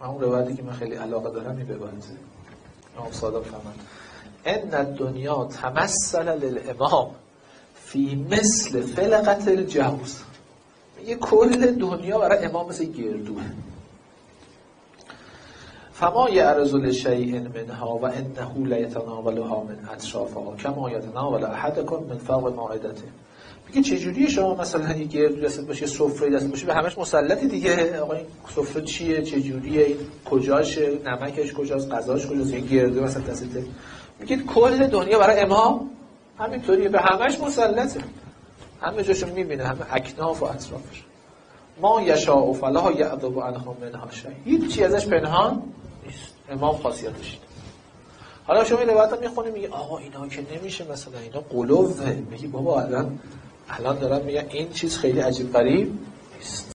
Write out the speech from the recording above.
همون روایتی که من خیلی علاقه دارم این ببرده امام صادق فرمان ان الدنیا تمثل للامام فی مثل فلقت الجوز. میگه کل دنیا برای امام مثل گردوه فما یعرض لشیء منها و انه لیتناولها من اطرافها. کما یتناول احدکم من فوق مائدته. میگه چجوری شما مثلا یه گردو دست باشه سفره دست باشه؟ به همش مسلطی دیگه. آقا این سفره چیه؟ چجوریه؟ این کجاشه؟ نمکش کجاست؟ غذاش کجاست؟ یه گردو مثلا دسته میگه کل دنیا برای امام؟ همینطوریه. به همش مسلطه. همه جاشو می‌بینه. همه اکناف و اطرافش. ما یشاء فلا یعذب عنهم منها شیء. هیچ ازش پنهان امام خاصیتش حالا شما این روایت می‌خونی میگه آقا اینا که نمیشه مثلا اینا قلوه میگی بابا الان الان دارم میگن این چیز خیلی عجیب غریب نیست.